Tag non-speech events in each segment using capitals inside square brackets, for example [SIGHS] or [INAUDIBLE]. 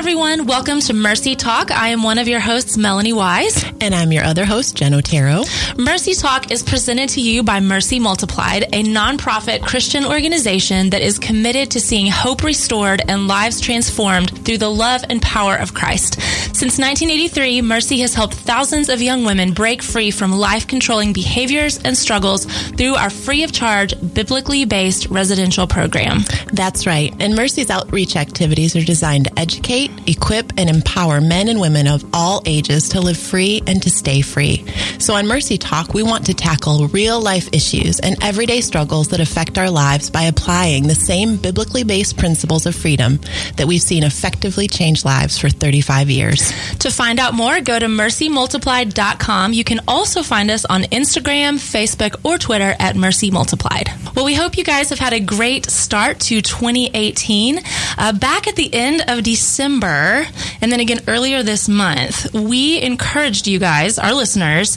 everyone. Welcome to Mercy Talk. I am one of your hosts, Melanie Wise. And I'm your other host, Jen Otero. Mercy Talk is presented to you by Mercy Multiplied, a nonprofit Christian organization that is committed to seeing hope restored and lives transformed through the love and power of Christ. Since 1983, Mercy has helped thousands of young women break free from life controlling behaviors and struggles through our free of charge, biblically based residential program. That's right. And Mercy's outreach activities are designed to educate, equip, and empower men and women of all ages to live free and to stay free. So on Mercy Talk, we want to tackle real life issues and everyday struggles that affect our lives by applying the same biblically based principles of freedom that we've seen effectively change lives for 35 years. To find out more, go to mercymultiplied.com. You can also find us on Instagram, Facebook, or Twitter at Mercy Multiplied. Well, we hope you guys have had a great start to 2018. Uh, back at the end of December, and then again earlier this month, we encouraged you guys, our listeners,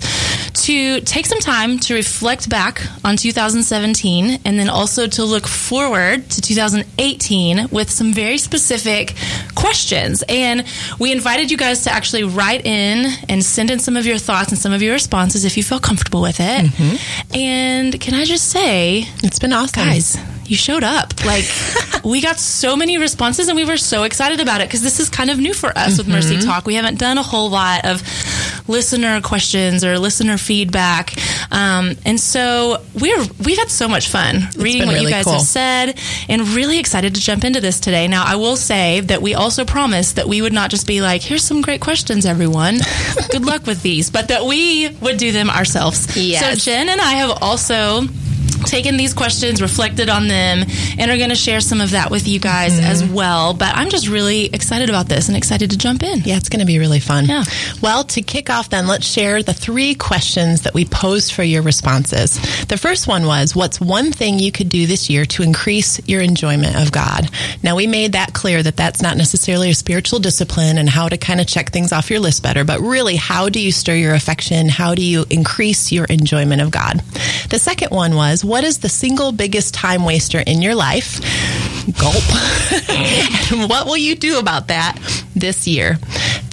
to take some time to reflect back on 2017 and then also to look forward to 2018 with some very specific questions. And we invited you guys to actually write in and send in some of your thoughts and some of your responses if you feel comfortable with it. Mm-hmm. And can I just say, it's been awesome. Guys, you showed up. Like, [LAUGHS] we got so many responses and we were so excited about it because this is kind of new for us mm-hmm. with Mercy mm-hmm. Talk. We haven't done a whole lot of listener questions or listener feedback. Um, and so we're, we've had so much fun it's reading what really you guys cool. have said and really excited to jump into this today. Now, I will say that we also promised that we would not just be like, here's some great questions, everyone. Good luck with these, but that we would do them ourselves. Yes. So Jen and I have also taken these questions, reflected on them, and are going to share some of that with you guys mm-hmm. as well. But I'm just really excited about this and excited to jump in. Yeah, it's going to be really fun. Yeah. Well, to kick off, then, let's share the three questions that we posed for your responses. The first one was What's one thing you could do this year to increase your enjoyment of God? Now, we made that clear that that's not necessarily a spiritual discipline and how to kind of check things off your list better, but really, how do you stir your affection? How do you increase your enjoyment of God? The second one was What is the single biggest time waster in your life? Gulp. [LAUGHS] and what will you do about that this year?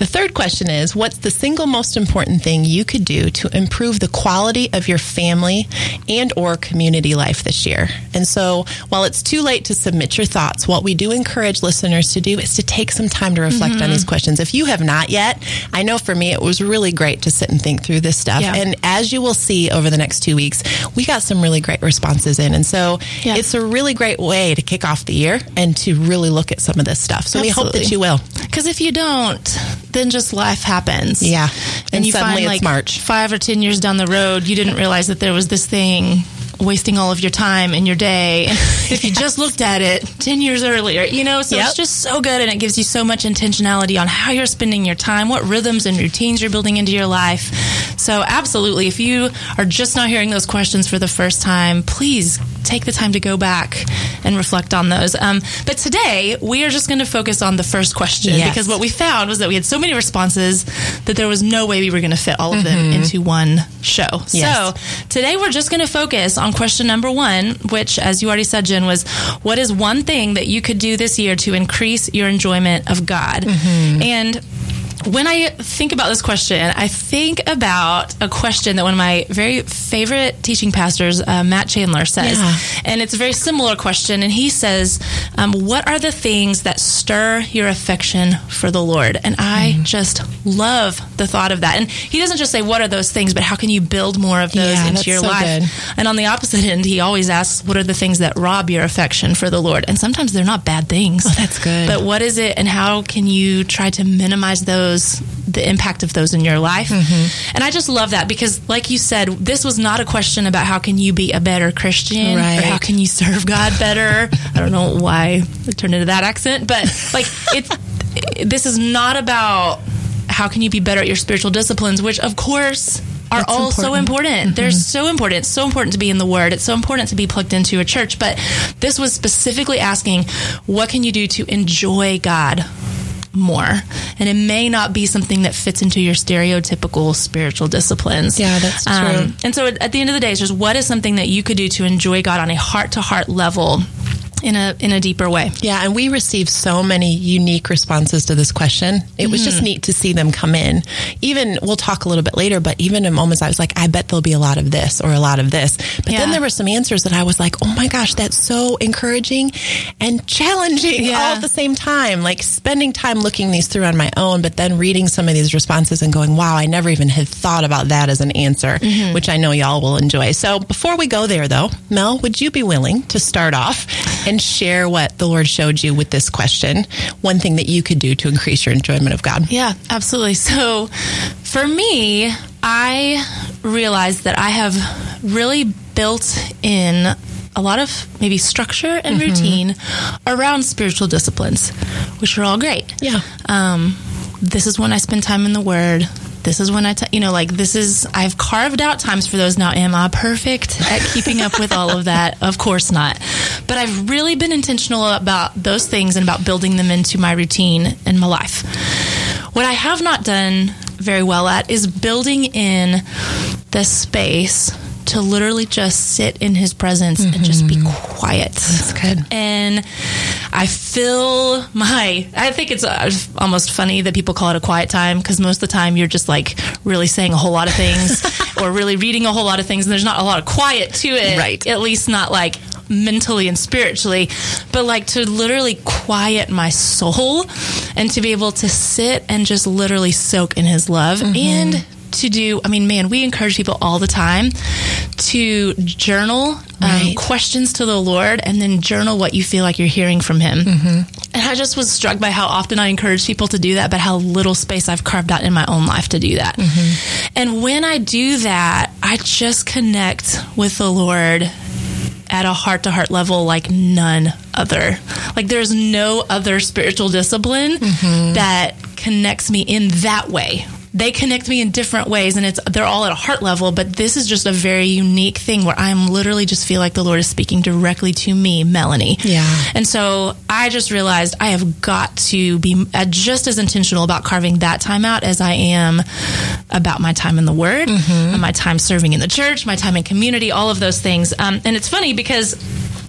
The third question is What's the single most important thing you could do to improve the quality of your family and or community life this year? And so while it's too late to submit your thoughts, what we do encourage listeners to do is to take some time to reflect mm-hmm. on these questions. If you have not yet, I know for me it was really great to sit and think through this stuff. Yeah. And as you will see over the next two weeks, we got some really great responses in. And so yeah. it's a really great way to kick off the year and to really look at some of this stuff. So Absolutely. we hope that you will. Because if you don't, then just life happens. Yeah. And, and you find like March. five or 10 years down the road, you didn't realize that there was this thing wasting all of your time and your day. [LAUGHS] If you just looked at it 10 years earlier, you know, so yep. it's just so good and it gives you so much intentionality on how you're spending your time, what rhythms and routines you're building into your life. So, absolutely, if you are just not hearing those questions for the first time, please take the time to go back and reflect on those. Um, but today, we are just going to focus on the first question yes. because what we found was that we had so many responses that there was no way we were going to fit all of them mm-hmm. into one show. Yes. So, today we're just going to focus on question number one, which, as you already said, Jen, was what is one thing that you could do this year to increase your enjoyment of God? Mm-hmm. And when I think about this question, I think about a question that one of my very favorite teaching pastors, uh, Matt Chandler, says. Yeah. And it's a very similar question. And he says, um, What are the things that stir your affection for the Lord? And I mm. just love the thought of that. And he doesn't just say, What are those things, but how can you build more of those yeah, into your so life? Good. And on the opposite end, he always asks, What are the things that rob your affection for the Lord? And sometimes they're not bad things. Oh, that's good. But what is it, and how can you try to minimize those? Those the impact of those in your life. Mm-hmm. And I just love that because like you said, this was not a question about how can you be a better Christian right. or how can you serve God better. I don't know why it turned into that accent, but like it's this is not about how can you be better at your spiritual disciplines, which of course are That's all important. so important. Mm-hmm. They're so important. It's so important to be in the Word. It's so important to be plugged into a church. But this was specifically asking, what can you do to enjoy God more. And it may not be something that fits into your stereotypical spiritual disciplines. Yeah, that's true. Um, and so at the end of the day, it's just what is something that you could do to enjoy God on a heart to heart level in a in a deeper way. Yeah, and we received so many unique responses to this question. It mm-hmm. was just mm-hmm. neat to see them come in. Even we'll talk a little bit later, but even in moments I was like, I bet there'll be a lot of this or a lot of this. But yeah. then there were some answers that I was like, oh my gosh, that's so encouraging and challenging yeah. all at the same time. Like spending time looking these through on my own, but then reading some of these responses and going, wow, I never even had thought about that as an answer, mm-hmm. which I know y'all will enjoy. So before we go there though, Mel, would you be willing to start off and share what the Lord showed you with this question? One thing that you could do to increase your enjoyment of God? Yeah, absolutely. So for me, I realized that I have really built in a lot of maybe structure and mm-hmm. routine around spiritual disciplines, which are all great. Yeah. Um, this is when I spend time in the Word. This is when I, t- you know, like this is, I've carved out times for those now. Am I perfect at keeping up with all of that? Of course not. But I've really been intentional about those things and about building them into my routine and my life. What I have not done very well at is building in the space to literally just sit in his presence mm-hmm. and just be mm-hmm. quiet. That's good. And I feel my, I think it's uh, almost funny that people call it a quiet time because most of the time you're just like really saying a whole lot of things [LAUGHS] or really reading a whole lot of things and there's not a lot of quiet to it. Right. At least not like mentally and spiritually, but like to literally quiet my soul and to be able to sit and just literally soak in his love mm-hmm. and to do, I mean, man, we encourage people all the time to journal um, right. questions to the Lord and then journal what you feel like you're hearing from Him. Mm-hmm. And I just was struck by how often I encourage people to do that, but how little space I've carved out in my own life to do that. Mm-hmm. And when I do that, I just connect with the Lord at a heart to heart level like none other. Like there's no other spiritual discipline mm-hmm. that connects me in that way they connect me in different ways and it's they're all at a heart level but this is just a very unique thing where i'm literally just feel like the lord is speaking directly to me melanie. Yeah. And so i just realized i have got to be uh, just as intentional about carving that time out as i am about my time in the word mm-hmm. and my time serving in the church my time in community all of those things. Um, and it's funny because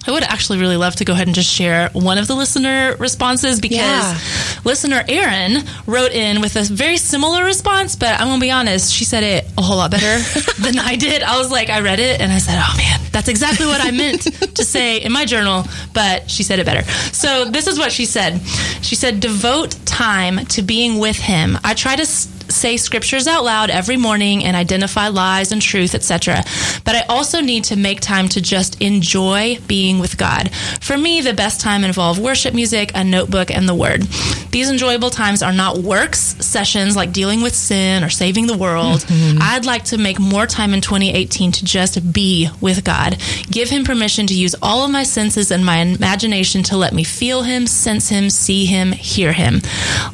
I would actually really love to go ahead and just share one of the listener responses because yeah. listener Erin wrote in with a very similar response, but I'm gonna be honest, she said it a whole lot better [LAUGHS] than I did. I was like, I read it and I said, oh man, that's exactly what I meant to say in my journal, but she said it better. So this is what she said. She said, devote time to being with him. I try to say scriptures out loud every morning and identify lies and truth, etc. But I also need to make time to just enjoy being with God. For me, the best time involve worship music, a notebook, and the Word. These enjoyable times are not works sessions like dealing with sin or saving the world. Mm-hmm. I'd like to make more time in 2018 to just be with God. Give Him permission to use all of my senses and my imagination to let me feel Him, sense Him, see Him, hear Him.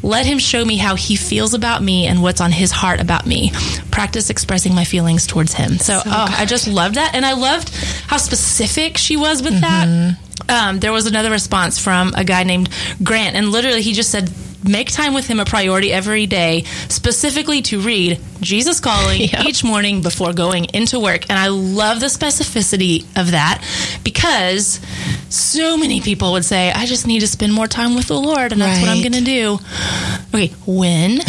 Let Him show me how He feels about me and what's on his heart about me. Practice expressing my feelings towards him. So, so oh, I just loved that. And I loved how specific she was with mm-hmm. that. Um, there was another response from a guy named Grant, and literally he just said, make time with him a priority every day, specifically to read Jesus Calling [LAUGHS] yep. each morning before going into work. And I love the specificity of that because so many people would say, I just need to spend more time with the Lord, and that's right. what I'm going to do. Okay, when? [LAUGHS]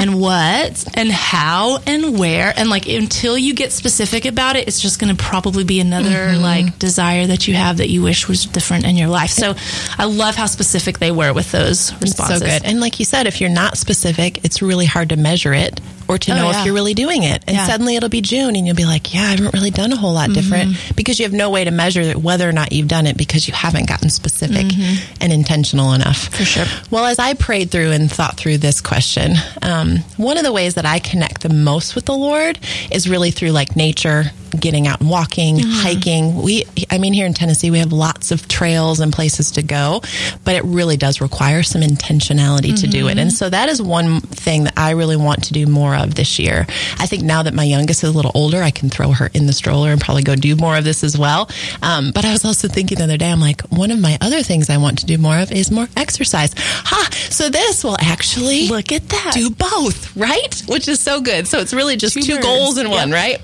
and what and how and where and like until you get specific about it it's just going to probably be another mm-hmm. like desire that you have that you wish was different in your life so i love how specific they were with those responses so good and like you said if you're not specific it's really hard to measure it or to oh, know yeah. if you're really doing it. And yeah. suddenly it'll be June and you'll be like, yeah, I haven't really done a whole lot mm-hmm. different because you have no way to measure whether or not you've done it because you haven't gotten specific mm-hmm. and intentional enough. For sure. Well, as I prayed through and thought through this question, um, Um, one of the ways that I connect the most with the Lord is really through like nature, getting out and walking, mm-hmm. hiking. We, I mean, here in Tennessee, we have lots of trails and places to go, but it really does require some intentionality to do it. Mm-hmm. And so that is one thing that I really want to do more of this year. I think now that my youngest is a little older, I can throw her in the stroller and probably go do more of this as well. Um, but I was also thinking the other day, I'm like, one of my other things I want to do more of is more exercise. Ha! So this will actually look at that do both, right? Which is so good. So it's really just two, two goals in one, right?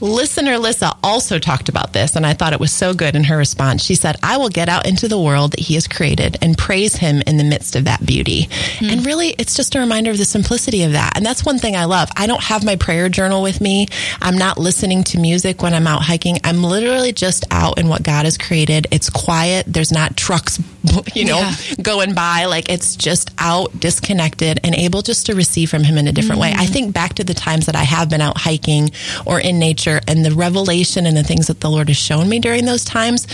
Listen Listener Lissa also talked about this, and I thought it was so good in her response. She said, I will get out into the world that He has created and praise Him in the midst of that beauty. Mm. And really, it's just a reminder of the simplicity of that. And that's one thing I love. I don't have my prayer journal with me. I'm not listening to music when I'm out hiking. I'm literally just out in what God has created. It's quiet. There's not trucks, [LAUGHS] you know, yeah. going by. Like it's just out, disconnected, and able just to receive from Him in a different mm. way. I think back to the times that I have been out hiking or in nature and the revelation and the things that the Lord has shown me during those times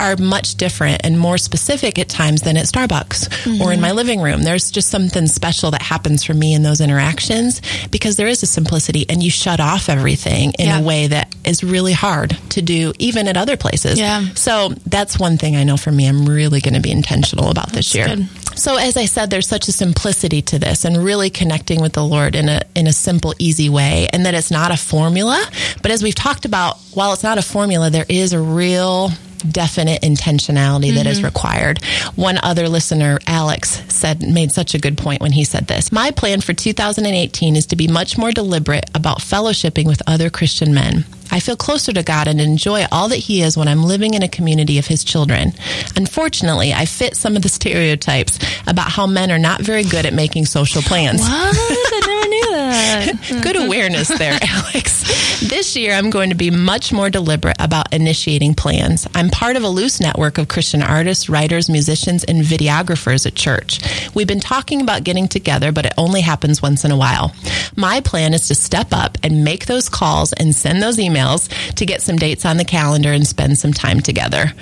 are much different and more specific at times than at Starbucks mm-hmm. or in my living room. There's just something special that happens for me in those interactions because there is a simplicity and you shut off everything in yeah. a way that is really hard to do even at other places. Yeah. So that's one thing I know for me I'm really going to be intentional about that's this year. Good. So as I said, there's such a simplicity to this and really connecting with the Lord in a in a simple, easy way, and that it's not a formula. But as we've talked about, while it's not a formula, there is a real definite intentionality mm-hmm. that is mm-hmm. required. One other listener, Alex, said made such a good point when he said this. My plan for 2018 is to be much more deliberate about fellowshipping with other Christian men. I feel closer to God and enjoy all that He is when I'm living in a community of His children. Unfortunately, I fit some of the stereotypes about how men are not very good at making social plans. What? [LAUGHS] [LAUGHS] Good awareness there, [LAUGHS] Alex. This year, I'm going to be much more deliberate about initiating plans. I'm part of a loose network of Christian artists, writers, musicians, and videographers at church. We've been talking about getting together, but it only happens once in a while. My plan is to step up and make those calls and send those emails emails to get some dates on the calendar and spend some time together.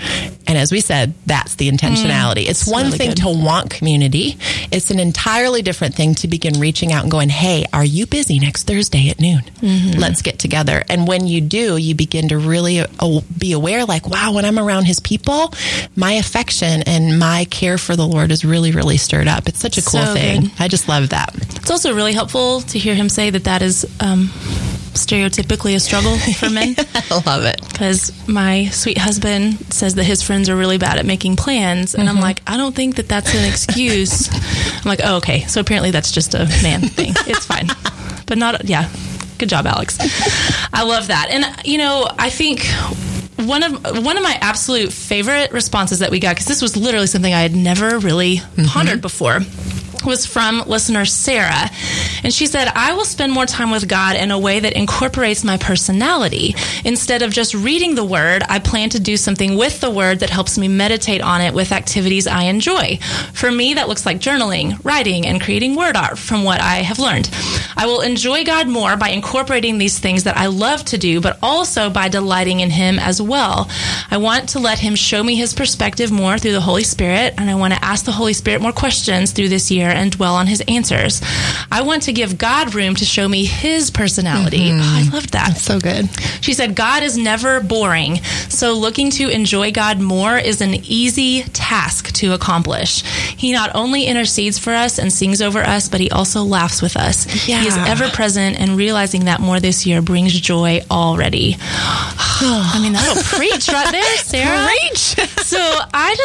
And as we said, that's the intentionality. Mm, it's one really thing good. to want community. It's an entirely different thing to begin reaching out and going, Hey, are you busy next Thursday at noon? Mm-hmm. Let's get together. And when you do, you begin to really uh, be aware, like, wow, when I'm around his people, my affection and my care for the Lord is really, really stirred up. It's such a cool so thing. Good. I just love that. It's also really helpful to hear him say that that is, um, stereotypically a struggle for men. [LAUGHS] I love it. Because my sweet husband says that his friends are really bad at making plans. And mm-hmm. I'm like, I don't think that that's an excuse. [LAUGHS] I'm like, oh, okay. So apparently that's just a man thing. It's fine. But not, yeah. Good job, Alex. I love that. And, you know, I think one of one of my absolute favorite responses that we got because this was literally something I had never really mm-hmm. pondered before was from listener Sarah. And she said, I will spend more time with God in a way that incorporates my personality. Instead of just reading the word, I plan to do something with the word that helps me meditate on it with activities I enjoy. For me, that looks like journaling, writing, and creating word art from what I have learned. I will enjoy God more by incorporating these things that I love to do, but also by delighting in Him as well. I want to let Him show me His perspective more through the Holy Spirit, and I want to ask the Holy Spirit more questions through this year and dwell on his answers. I want to give God room to show me his personality. Mm-hmm. Oh, I loved that. That's so good. She said, God is never boring. So looking to enjoy God more is an easy task to accomplish. He not only intercedes for us and sings over us, but he also laughs with us. Yeah. He is ever present and realizing that more this year brings joy already. [SIGHS] I mean, that'll [LAUGHS] preach right there, Sarah.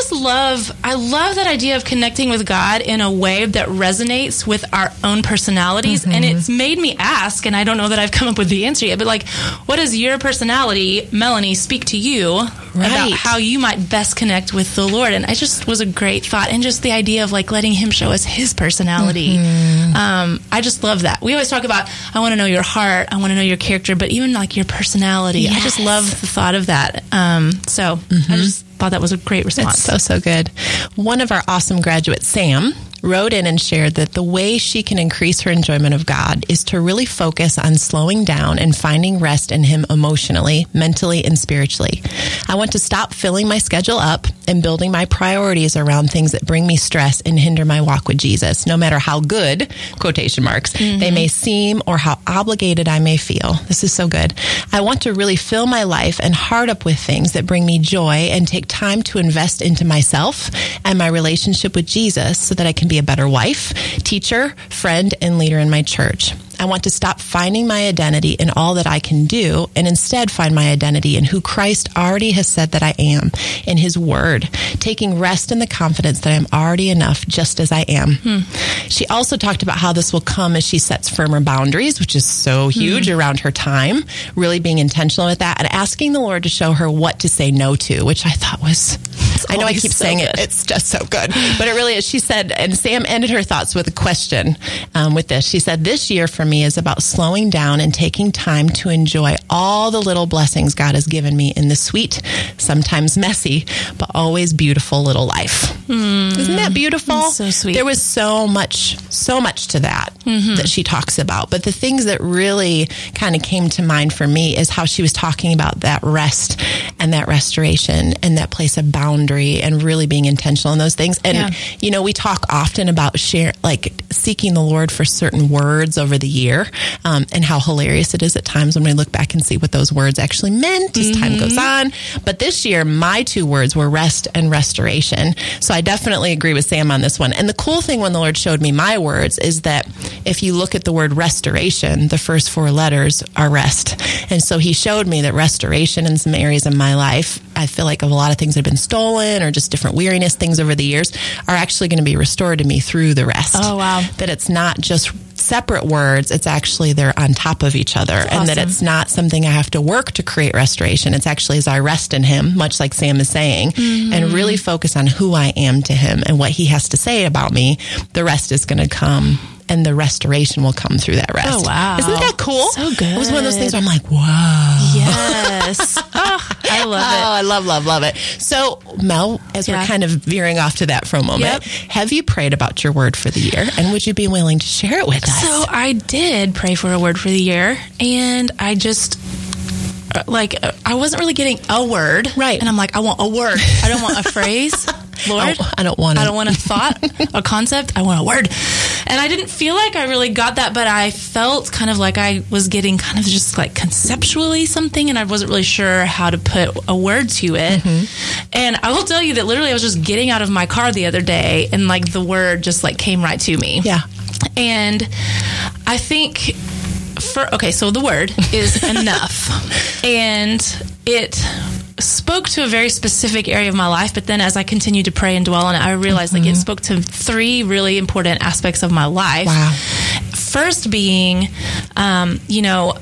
Preach. so I just love, I love that idea of connecting with God in a way that resonates with our own personalities. Mm-hmm. And it's made me ask, and I don't know that I've come up with the answer yet, but like, what does your personality, Melanie, speak to you right. about how you might best connect with the Lord? And I just was a great thought. And just the idea of like letting Him show us His personality. Mm-hmm. Um, I just love that. We always talk about, I want to know your heart, I want to know your character, but even like your personality. Yes. I just love the thought of that. Um, so mm-hmm. I just thought that was a great response. It's so, so good. One of our awesome graduates, Sam, wrote in and shared that the way she can increase her enjoyment of God is to really focus on slowing down and finding rest in Him emotionally, mentally, and spiritually. I want to stop filling my schedule up and building my priorities around things that bring me stress and hinder my walk with Jesus, no matter how good, quotation marks, mm-hmm. they may seem or how obligated I may feel. This is so good. I want to really fill my life and heart up with things that bring me joy and take time to invest into myself and my relationship with Jesus so that I can be a better wife, teacher, friend, and leader in my church. I want to stop finding my identity in all that I can do and instead find my identity in who Christ already has said that I am in his word, taking rest in the confidence that I'm already enough just as I am. Hmm. She also talked about how this will come as she sets firmer boundaries, which is so huge hmm. around her time, really being intentional with that and asking the Lord to show her what to say no to, which I thought was I know I keep so saying good. it. It's just so good. But it really is. She said, and Sam ended her thoughts with a question um, with this. She said, This year for me is about slowing down and taking time to enjoy all the little blessings God has given me in the sweet, sometimes messy, but always beautiful little life. Mm. Isn't that beautiful? That's so sweet. There was so much, so much to that mm-hmm. that she talks about. But the things that really kind of came to mind for me is how she was talking about that rest and that restoration and that place of boundary and really being intentional in those things. And, yeah. you know, we talk often about share, like seeking the Lord for certain words over the year um, and how hilarious it is at times when we look back and see what those words actually meant as mm-hmm. time goes mm-hmm. on. But this year, my two words were rest and restoration. So I definitely agree with Sam on this one. And the cool thing when the Lord showed me my words is that if you look at the word restoration, the first four letters are rest. And so he showed me that restoration in some areas of my life, I feel like a lot of things that have been stolen or just different weariness things over the years are actually going to be restored to me through the rest. Oh, wow. That it's not just separate words, it's actually they're on top of each other. And that it's not something I have to work to create restoration. It's actually as I rest in Him, much like Sam is saying, mm-hmm. and really focus on who I am to Him and what He has to say about me, the rest is going to come and the restoration will come through that rest. Oh, wow. Isn't that cool? So good. It was one of those things where I'm like, wow. Yes. [LAUGHS] oh, I love it. Oh, I love, love, love it. So, Mel, as yeah. we're kind of veering off to that for a moment, yep. have you prayed about your word for the year? And would you be willing to share it with us? So, I did pray for a word for the year, and I just like I wasn't really getting a word, right? And I'm like, I want a word. I don't want a [LAUGHS] phrase. Lord, oh, I don't want. I don't want a thought, a concept. I want a word. And I didn't feel like I really got that, but I felt kind of like I was getting kind of just like conceptually something, and I wasn't really sure how to put a word to it. Mm-hmm. And I will tell you that literally, I was just getting out of my car the other day, and like the word just like came right to me. Yeah. And I think for okay, so the word is [LAUGHS] enough, and it spoke to a very specific area of my life. But then, as I continued to pray and dwell on it, I realized mm-hmm. like it mm-hmm. spoke to three really important aspects of my life. Wow. First being, um, you know,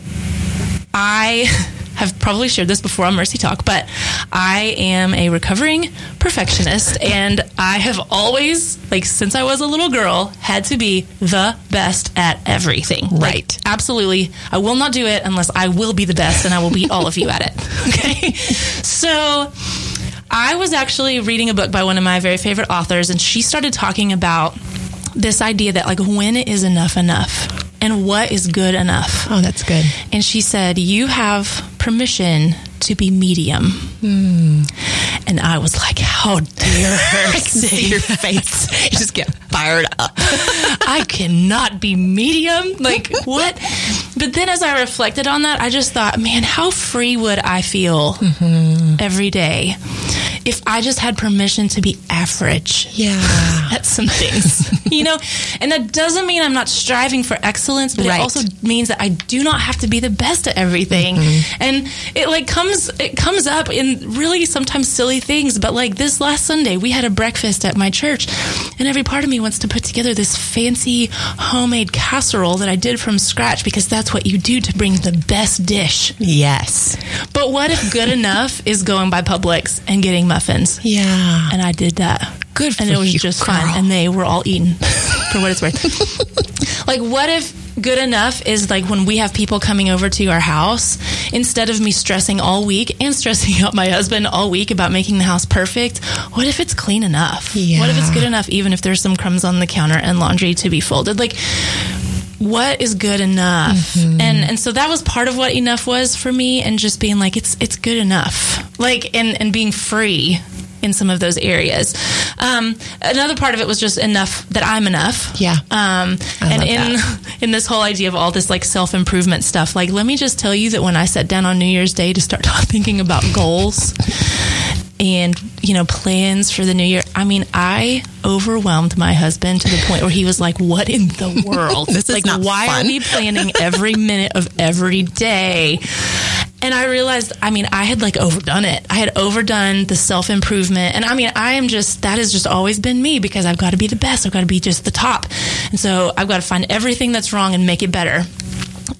I. have probably shared this before on Mercy Talk, but I am a recovering perfectionist and I have always, like since I was a little girl, had to be the best at everything. Right. Like, absolutely. I will not do it unless I will be the best and I will beat all of you at it. [LAUGHS] Okay. So I was actually reading a book by one of my very favorite authors and she started talking about this idea that like when is enough enough? and what is good enough. Oh, that's good. And she said, You have permission to be medium. Mm. And I was like, How dare [LAUGHS] her [LAUGHS] see your face. You [LAUGHS] just get fired up. I cannot be medium. Like, what? But then as I reflected on that, I just thought, man, how free would I feel mm-hmm. every day if I just had permission to be average yeah. at some things, [LAUGHS] you know? And that doesn't mean I'm not striving for excellence, but right. it also means that I do not have to be the best at everything. Mm-hmm. And it like comes, it comes up in really sometimes silly things. But like this last Sunday, we had a breakfast at my church and every part of me wants to put together this fancy homemade casserole that I did from scratch because that's what you do to bring the best dish. Yes. But what if good enough is going by Publix and getting muffins. Yeah. And I did that. Good And it was you, just girl. fine. And they were all eaten for what it's worth. [LAUGHS] like, what if good enough is like when we have people coming over to our house, instead of me stressing all week and stressing [LAUGHS] out my husband all week about making the house perfect, what if it's clean enough? Yeah. What if it's good enough, even if there's some crumbs on the counter and laundry to be folded? Like, what is good enough mm-hmm. and and so that was part of what enough was for me and just being like it's it's good enough like and and being free in some of those areas. Um, another part of it was just enough that I'm enough. Yeah. Um, and in that. In this whole idea of all this like self improvement stuff, like let me just tell you that when I sat down on New Year's Day to start [LAUGHS] thinking about goals, and you know plans for the new year i mean i overwhelmed my husband to the point where he was like what in the [LAUGHS] world? This like why fun. are we planning every minute of every day and I realized, I mean, I had like overdone it. I had overdone the self improvement. And I mean, I am just, that has just always been me because I've got to be the best. I've got to be just the top. And so I've got to find everything that's wrong and make it better.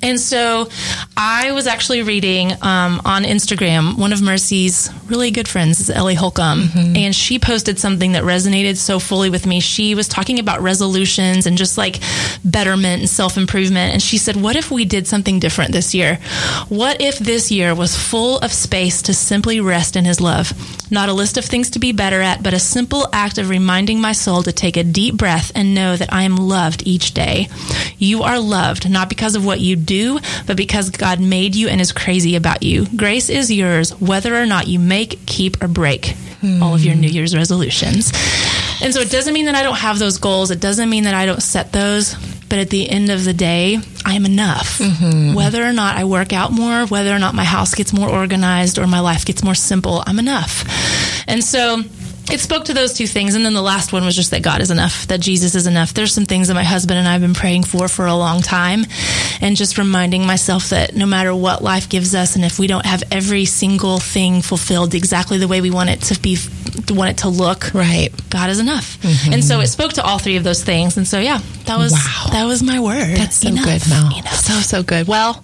And so I was actually reading um, on Instagram, one of Mercy's really good friends is Ellie Holcomb, mm-hmm. and she posted something that resonated so fully with me. She was talking about resolutions and just like betterment and self improvement. And she said, What if we did something different this year? What if this year was full of space to simply rest in His love? Not a list of things to be better at, but a simple act of reminding my soul to take a deep breath and know that I am loved each day. You are loved, not because of what you do, but because God made you and is crazy about you. Grace is yours, whether or not you make, keep, or break hmm. all of your New Year's resolutions. And so it doesn't mean that I don't have those goals. It doesn't mean that I don't set those. But at the end of the day, I am enough. Mm-hmm. Whether or not I work out more, whether or not my house gets more organized or my life gets more simple, I'm enough. And so it spoke to those two things. And then the last one was just that God is enough, that Jesus is enough. There's some things that my husband and I have been praying for for a long time. And just reminding myself that no matter what life gives us, and if we don't have every single thing fulfilled exactly the way we want it to be, want it to look, right? God is enough. Mm-hmm. And so it spoke to all three of those things. And so, yeah, that was, wow. that was my word. That's so enough. good, Mel. Enough. So, so good. Well,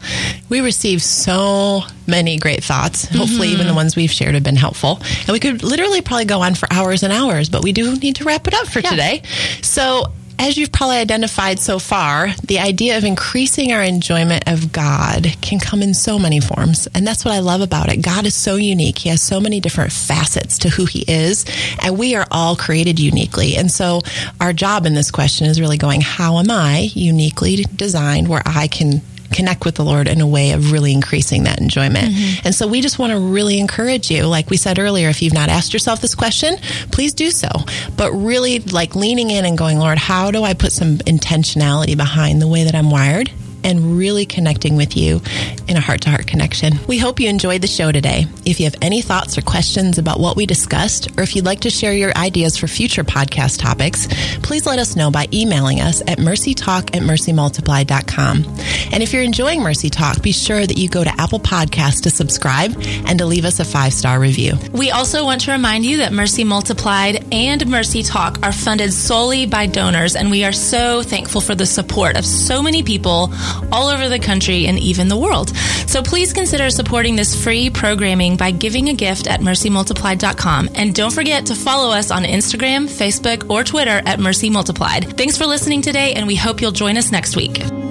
we received so many great thoughts. Hopefully, mm-hmm. even the ones we've shared have been helpful. And we could literally probably go on for hours and hours, but we do need to wrap it up for yeah. today. So, as you've probably identified so far, the idea of increasing our enjoyment of God can come in so many forms. And that's what I love about it. God is so unique. He has so many different facets to who he is, and we are all created uniquely. And so our job in this question is really going, how am I uniquely designed where I can connect with the Lord in a way of really increasing that enjoyment. Mm-hmm. And so we just want to really encourage you, like we said earlier, if you've not asked yourself this question, please do so. But really like leaning in and going, Lord, how do I put some intentionality behind the way that I'm wired? And really connecting with you in a heart to heart connection. We hope you enjoyed the show today. If you have any thoughts or questions about what we discussed, or if you'd like to share your ideas for future podcast topics, please let us know by emailing us at mercytalk at mercymultiply.com. And if you're enjoying Mercy Talk, be sure that you go to Apple Podcasts to subscribe and to leave us a five star review. We also want to remind you that Mercy Multiplied and Mercy Talk are funded solely by donors, and we are so thankful for the support of so many people all over the country and even the world. So please consider supporting this free programming by giving a gift at mercymultiplied.com. And don't forget to follow us on Instagram, Facebook, or Twitter at Mercy Multiplied. Thanks for listening today, and we hope you'll join us next week.